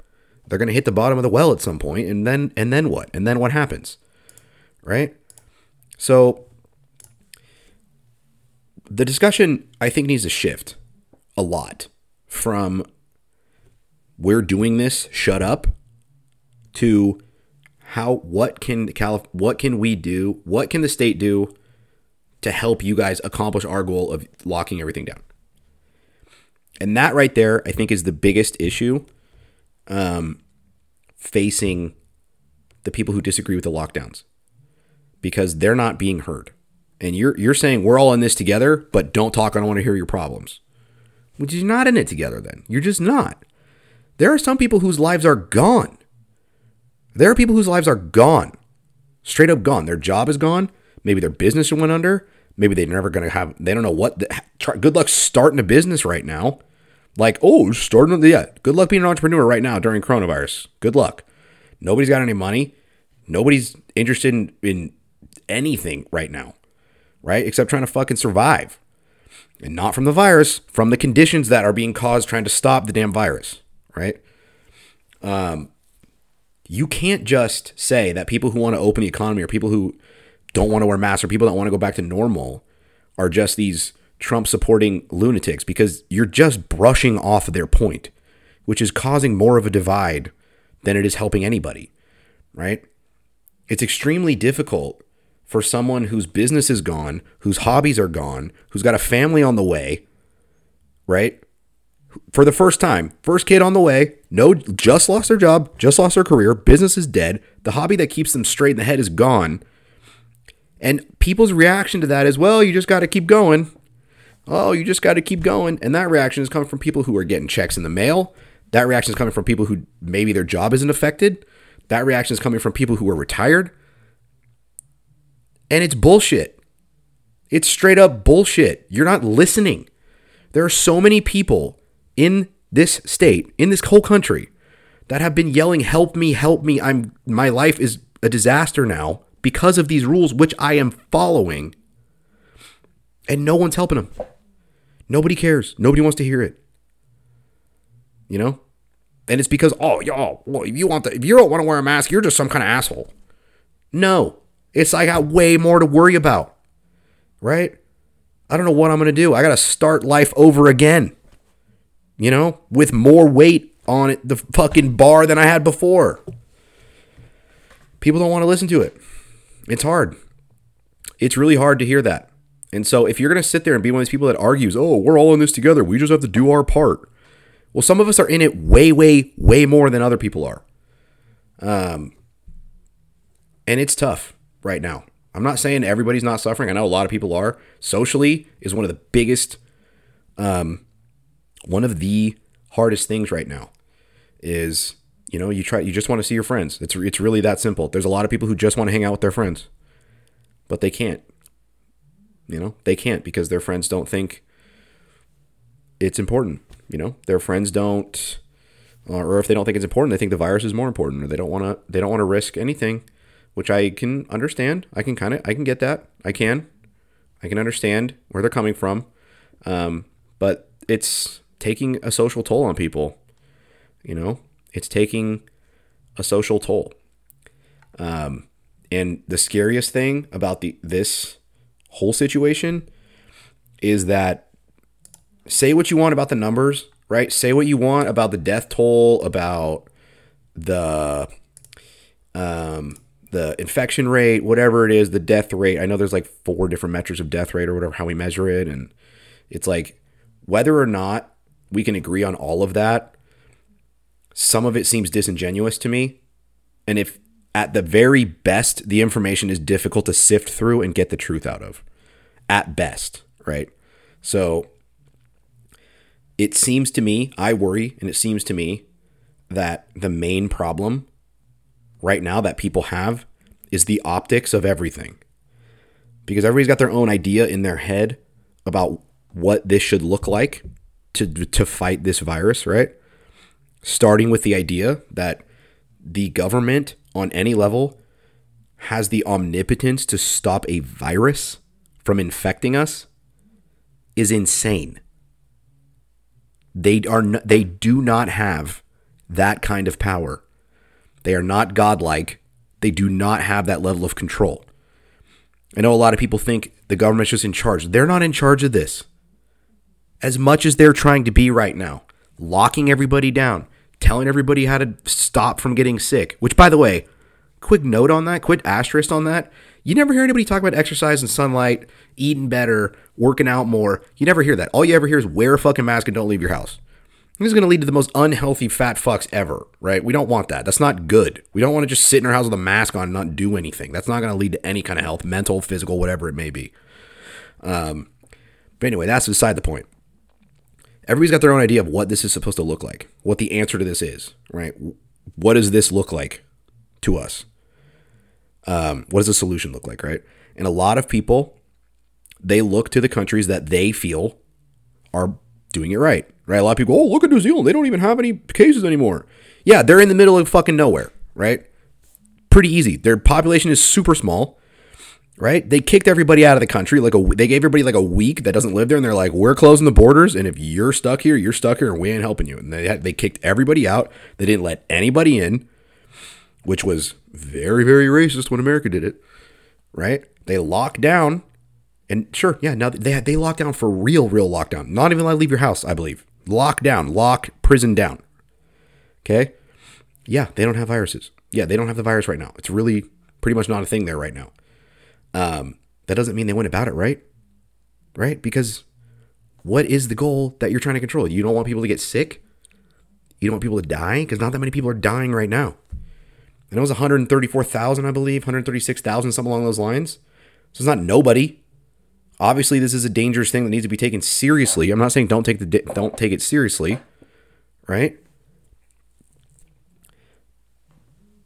They're going to hit the bottom of the well at some point, and then and then what? And then what happens? Right? So the discussion I think needs to shift a lot from we're doing this, shut up, to how what can Calif- what can we do? What can the state do to help you guys accomplish our goal of locking everything down? And that right there, I think, is the biggest issue um, facing the people who disagree with the lockdowns because they're not being heard. And you're you're saying we're all in this together, but don't talk. I don't want to hear your problems. Which you're not in it together. Then you're just not. There are some people whose lives are gone. There are people whose lives are gone, straight up gone. Their job is gone. Maybe their business went under. Maybe they're never going to have. They don't know what. The, try, good luck starting a business right now. Like, oh, starting. Yeah, good luck being an entrepreneur right now during coronavirus. Good luck. Nobody's got any money. Nobody's interested in, in anything right now, right? Except trying to fucking survive. And not from the virus, from the conditions that are being caused trying to stop the damn virus, right? Um, you can't just say that people who want to open the economy or people who don't want to wear masks or people that want to go back to normal are just these Trump supporting lunatics because you're just brushing off their point, which is causing more of a divide than it is helping anybody, right? It's extremely difficult for someone whose business is gone, whose hobbies are gone, who's got a family on the way, right? For the first time, first kid on the way, no, just lost their job, just lost their career, business is dead, the hobby that keeps them straight in the head is gone. And people's reaction to that is, well, you just got to keep going. Oh, you just got to keep going. And that reaction is coming from people who are getting checks in the mail. That reaction is coming from people who maybe their job isn't affected. That reaction is coming from people who are retired. And it's bullshit. It's straight up bullshit. You're not listening. There are so many people in this state, in this whole country, that have been yelling, "Help me, help me. I'm my life is a disaster now because of these rules which I am following." And no one's helping them. Nobody cares. Nobody wants to hear it. You know? And it's because, oh, y'all, well, if you want to, if you don't want to wear a mask, you're just some kind of asshole. No, it's I got way more to worry about, right? I don't know what I'm gonna do. I gotta start life over again. You know, with more weight on it, the fucking bar than I had before. People don't want to listen to it. It's hard. It's really hard to hear that. And so if you're gonna sit there and be one of these people that argues, oh, we're all in this together, we just have to do our part. Well, some of us are in it way, way, way more than other people are. Um, and it's tough right now. I'm not saying everybody's not suffering. I know a lot of people are. Socially is one of the biggest, um, one of the hardest things right now. Is you know you try you just want to see your friends. It's it's really that simple. There's a lot of people who just want to hang out with their friends, but they can't. You know they can't because their friends don't think it's important. You know their friends don't, or if they don't think it's important, they think the virus is more important, or they don't want to they don't want to risk anything which I can understand. I can kind of I can get that. I can. I can understand where they're coming from. Um, but it's taking a social toll on people. You know, it's taking a social toll. Um, and the scariest thing about the this whole situation is that say what you want about the numbers, right? Say what you want about the death toll, about the um the infection rate, whatever it is, the death rate. I know there's like four different metrics of death rate or whatever, how we measure it. And it's like whether or not we can agree on all of that, some of it seems disingenuous to me. And if at the very best, the information is difficult to sift through and get the truth out of, at best, right? So it seems to me, I worry, and it seems to me that the main problem right now that people have is the optics of everything. Because everybody's got their own idea in their head about what this should look like to to fight this virus, right? Starting with the idea that the government on any level has the omnipotence to stop a virus from infecting us is insane. They are n- they do not have that kind of power. They are not godlike. They do not have that level of control. I know a lot of people think the government's just in charge. They're not in charge of this. As much as they're trying to be right now, locking everybody down, telling everybody how to stop from getting sick, which, by the way, quick note on that, quick asterisk on that. You never hear anybody talk about exercise and sunlight, eating better, working out more. You never hear that. All you ever hear is wear a fucking mask and don't leave your house. This is going to lead to the most unhealthy fat fucks ever, right? We don't want that. That's not good. We don't want to just sit in our house with a mask on and not do anything. That's not going to lead to any kind of health, mental, physical, whatever it may be. Um, but anyway, that's beside the point. Everybody's got their own idea of what this is supposed to look like, what the answer to this is, right? What does this look like to us? Um, what does the solution look like, right? And a lot of people, they look to the countries that they feel are doing it right, right? A lot of people, oh, look at New Zealand. They don't even have any cases anymore. Yeah, they're in the middle of fucking nowhere, right? Pretty easy. Their population is super small, right? They kicked everybody out of the country. Like a, they gave everybody like a week that doesn't live there, and they're like, we're closing the borders, and if you're stuck here, you're stuck here, and we ain't helping you. And they had, they kicked everybody out. They didn't let anybody in, which was very very racist when America did it, right? They locked down and sure, yeah, now they they locked down for real, real lockdown. Not even allowed to leave your house, I believe. Lock down, lock prison down. Okay? Yeah, they don't have viruses. Yeah, they don't have the virus right now. It's really pretty much not a thing there right now. Um, that doesn't mean they went about it right, right? Because what is the goal that you're trying to control? You don't want people to get sick. You don't want people to die because not that many people are dying right now. And it was 134,000, I believe, 136,000, something along those lines. So it's not nobody. Obviously, this is a dangerous thing that needs to be taken seriously. I'm not saying don't take the di- don't take it seriously, right?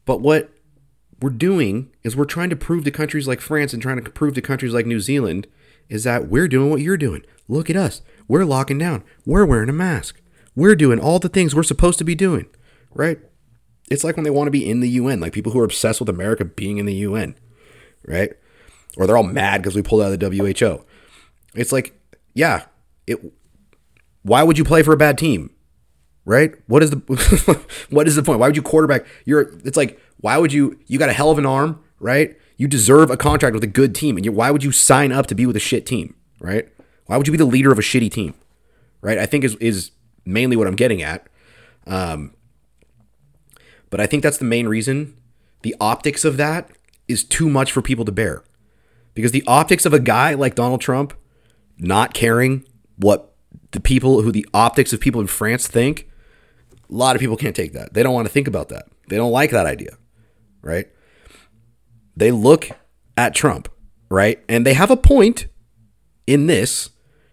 But what we're doing is we're trying to prove to countries like France and trying to prove to countries like New Zealand is that we're doing what you're doing. Look at us. We're locking down. We're wearing a mask. We're doing all the things we're supposed to be doing, right? It's like when they want to be in the UN, like people who are obsessed with America being in the UN, right? Or they're all mad because we pulled out of the WHO. It's like, yeah, it. Why would you play for a bad team, right? What is the what is the point? Why would you quarterback? You're. It's like why would you? You got a hell of an arm, right? You deserve a contract with a good team, and you, why would you sign up to be with a shit team, right? Why would you be the leader of a shitty team, right? I think is is mainly what I'm getting at. Um, but I think that's the main reason. The optics of that is too much for people to bear. Because the optics of a guy like Donald Trump not caring what the people who the optics of people in France think, a lot of people can't take that. They don't want to think about that. They don't like that idea, right? They look at Trump, right? And they have a point in this.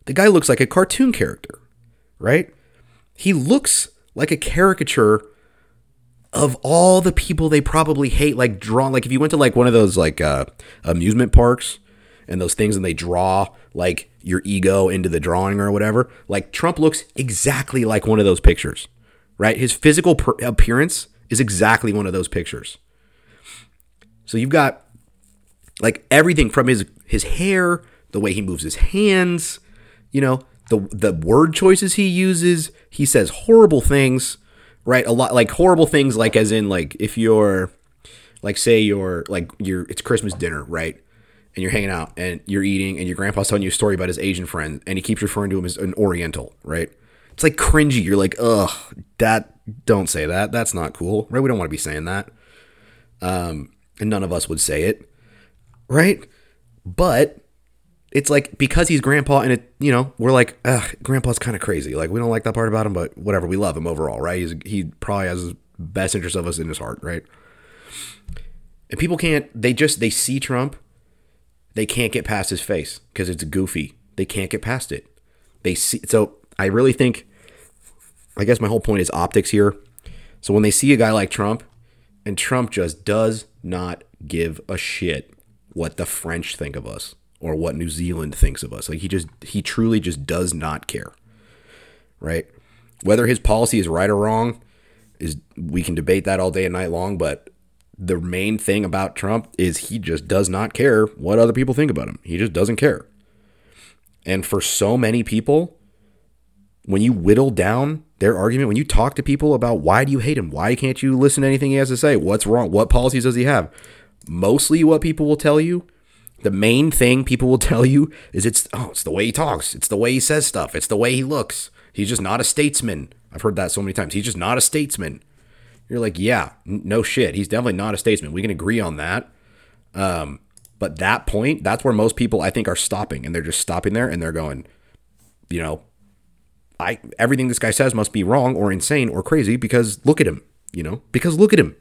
The guy looks like a cartoon character, right? He looks like a caricature of all the people they probably hate, like drawn, like if you went to like one of those like uh, amusement parks and those things and they draw like your ego into the drawing or whatever, like Trump looks exactly like one of those pictures, right? His physical per- appearance is exactly one of those pictures. So you've got like everything from his his hair, the way he moves his hands, you know, the the word choices he uses. He says horrible things right? A lot like horrible things, like as in like if you're like say you're like you're it's Christmas dinner, right? And you're hanging out and you're eating and your grandpa's telling you a story about his Asian friend and he keeps referring to him as an Oriental, right? It's like cringy. You're like, ugh, that don't say that. That's not cool, right? We don't want to be saying that. Um, and none of us would say it, right? But it's like because he's grandpa and it you know we're like Ugh, grandpa's kind of crazy. Like we don't like that part about him but whatever we love him overall right? He's, he probably has his best interest of us in his heart right? And people can't they just they see trump they can't get past his face because it's goofy. They can't get past it. They see so i really think i guess my whole point is optics here. So when they see a guy like trump and trump just does not give a shit what the french think of us or what New Zealand thinks of us. Like he just he truly just does not care. Right? Whether his policy is right or wrong is we can debate that all day and night long, but the main thing about Trump is he just does not care what other people think about him. He just doesn't care. And for so many people, when you whittle down their argument, when you talk to people about why do you hate him? Why can't you listen to anything he has to say? What's wrong? What policies does he have? Mostly what people will tell you the main thing people will tell you is it's oh it's the way he talks it's the way he says stuff it's the way he looks he's just not a statesman i've heard that so many times he's just not a statesman You're like, yeah, n- no shit. He's definitely not a statesman. We can agree on that. Um, but that point, that's where most people I think are stopping, and they're just stopping there, and they're going, you know, I everything this guy says must be wrong or insane or crazy because look at him, you know, because look at him,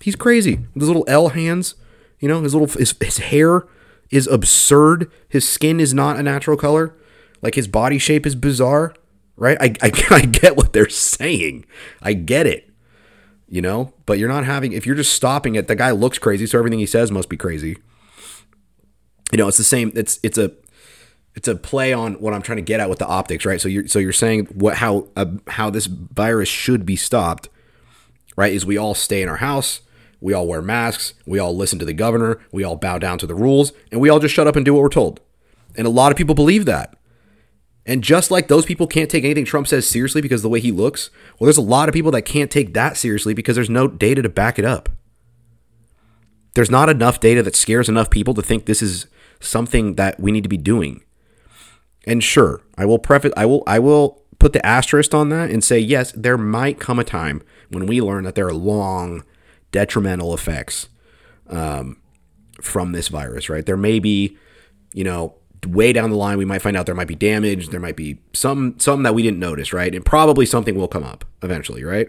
he's crazy. His little L hands, you know, his little his, his hair is absurd. His skin is not a natural color. Like his body shape is bizarre, right? I, I, I get what they're saying. I get it, you know, but you're not having, if you're just stopping it, the guy looks crazy, so everything he says must be crazy. You know, it's the same, it's, it's a, it's a play on what I'm trying to get at with the optics, right? So you're, so you're saying what, how, uh, how this virus should be stopped, right? Is we all stay in our house, we all wear masks, we all listen to the governor, we all bow down to the rules, and we all just shut up and do what we're told. And a lot of people believe that. And just like those people can't take anything Trump says seriously because of the way he looks, well, there's a lot of people that can't take that seriously because there's no data to back it up. There's not enough data that scares enough people to think this is something that we need to be doing. And sure, I will preface I will I will put the asterisk on that and say yes, there might come a time when we learn that there are long detrimental effects um, from this virus, right? There may be, you know, way down the line we might find out there might be damage, there might be some some that we didn't notice, right? And probably something will come up eventually, right?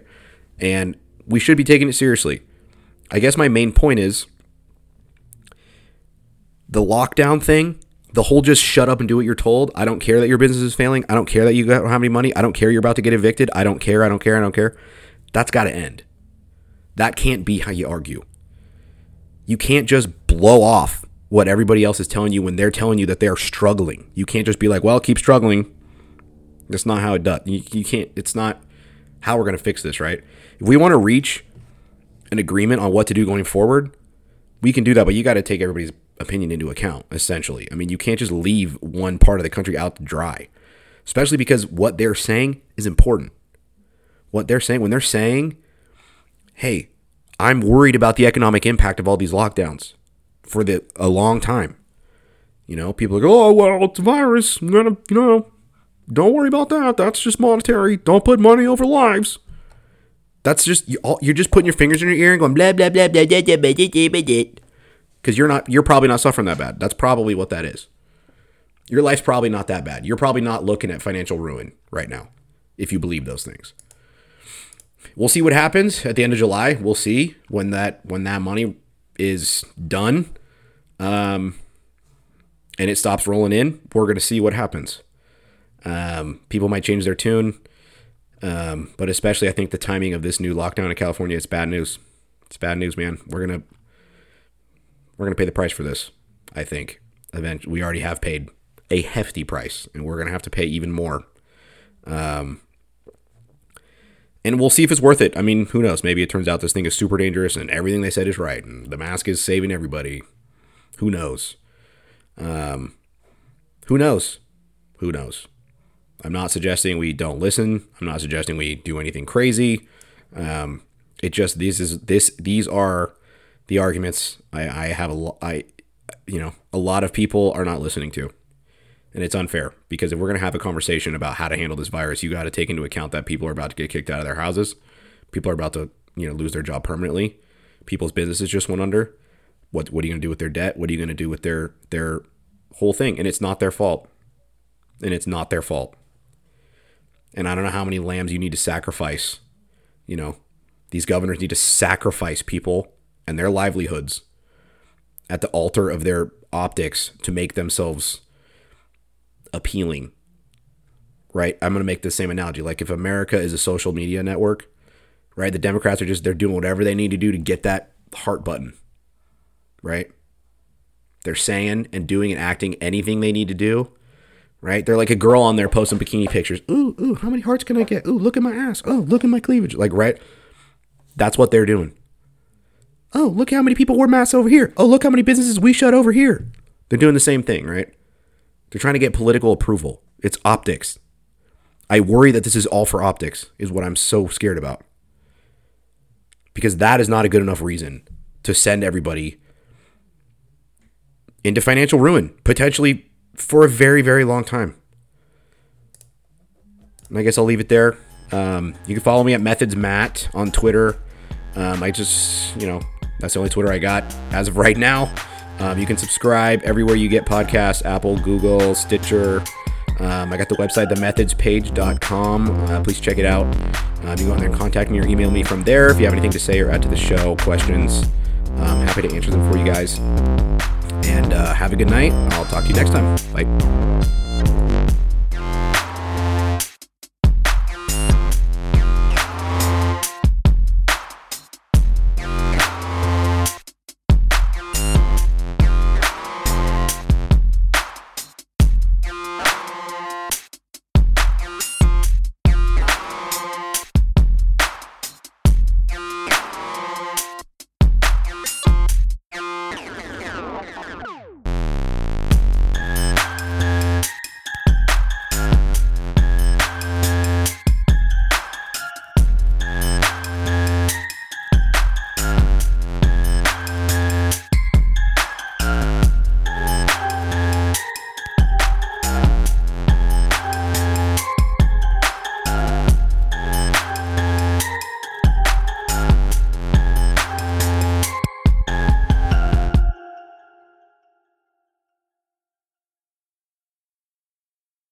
And we should be taking it seriously. I guess my main point is the lockdown thing, the whole just shut up and do what you're told. I don't care that your business is failing. I don't care that you don't have any money. I don't care you're about to get evicted. I don't care. I don't care. I don't care. That's got to end. That can't be how you argue. You can't just blow off what everybody else is telling you when they're telling you that they're struggling. You can't just be like, well, keep struggling. That's not how it does. You, you can't, it's not how we're going to fix this, right? If we want to reach an agreement on what to do going forward, we can do that, but you got to take everybody's opinion into account, essentially. I mean, you can't just leave one part of the country out to dry, especially because what they're saying is important. What they're saying, when they're saying, hey, I'm worried about the economic impact of all these lockdowns for the a long time. You know, people like, oh well, it's a virus. I'm gonna, you know, don't worry about that. That's just monetary. Don't put money over lives. That's just you're just putting your fingers in your ear and going blah blah blah blah blah blah blah blah blah. Because you're not, you're probably not suffering that bad. That's probably what that is. Your life's probably not that bad. You're probably not looking at financial ruin right now, if you believe those things. We'll see what happens at the end of July. We'll see when that when that money is done, um, and it stops rolling in. We're gonna see what happens. Um, people might change their tune, um, but especially I think the timing of this new lockdown in California it's bad news. It's bad news, man. We're gonna we're gonna pay the price for this. I think. Eventually, we already have paid a hefty price, and we're gonna have to pay even more. Um, and we'll see if it's worth it. I mean, who knows? Maybe it turns out this thing is super dangerous and everything they said is right and the mask is saving everybody. Who knows? Um, who knows? Who knows? I'm not suggesting we don't listen. I'm not suggesting we do anything crazy. Um, it just these is this these are the arguments I, I have a lot I you know a lot of people are not listening to and it's unfair because if we're going to have a conversation about how to handle this virus, you got to take into account that people are about to get kicked out of their houses. People are about to, you know, lose their job permanently. People's businesses just went under. What what are you going to do with their debt? What are you going to do with their their whole thing? And it's not their fault. And it's not their fault. And I don't know how many lambs you need to sacrifice. You know, these governors need to sacrifice people and their livelihoods at the altar of their optics to make themselves appealing. Right? I'm going to make the same analogy. Like if America is a social media network, right? The Democrats are just they're doing whatever they need to do to get that heart button. Right? They're saying and doing and acting anything they need to do. Right? They're like a girl on there posting bikini pictures. Ooh, ooh, how many hearts can I get? Ooh, look at my ass. Oh, look at my cleavage. Like, right? That's what they're doing. Oh, look how many people wore masks over here. Oh, look how many businesses we shut over here. They're doing the same thing, right? They're trying to get political approval. It's optics. I worry that this is all for optics, is what I'm so scared about. Because that is not a good enough reason to send everybody into financial ruin, potentially for a very, very long time. And I guess I'll leave it there. Um, you can follow me at Methods Matt on Twitter. Um, I just, you know, that's the only Twitter I got as of right now. Um, you can subscribe everywhere you get podcasts Apple, Google, Stitcher. Um, I got the website, themethodspage.com. Uh, please check it out. Um, you go on there and contact me or email me from there if you have anything to say or add to the show, questions. I'm happy to answer them for you guys. And uh, have a good night. I'll talk to you next time. Bye.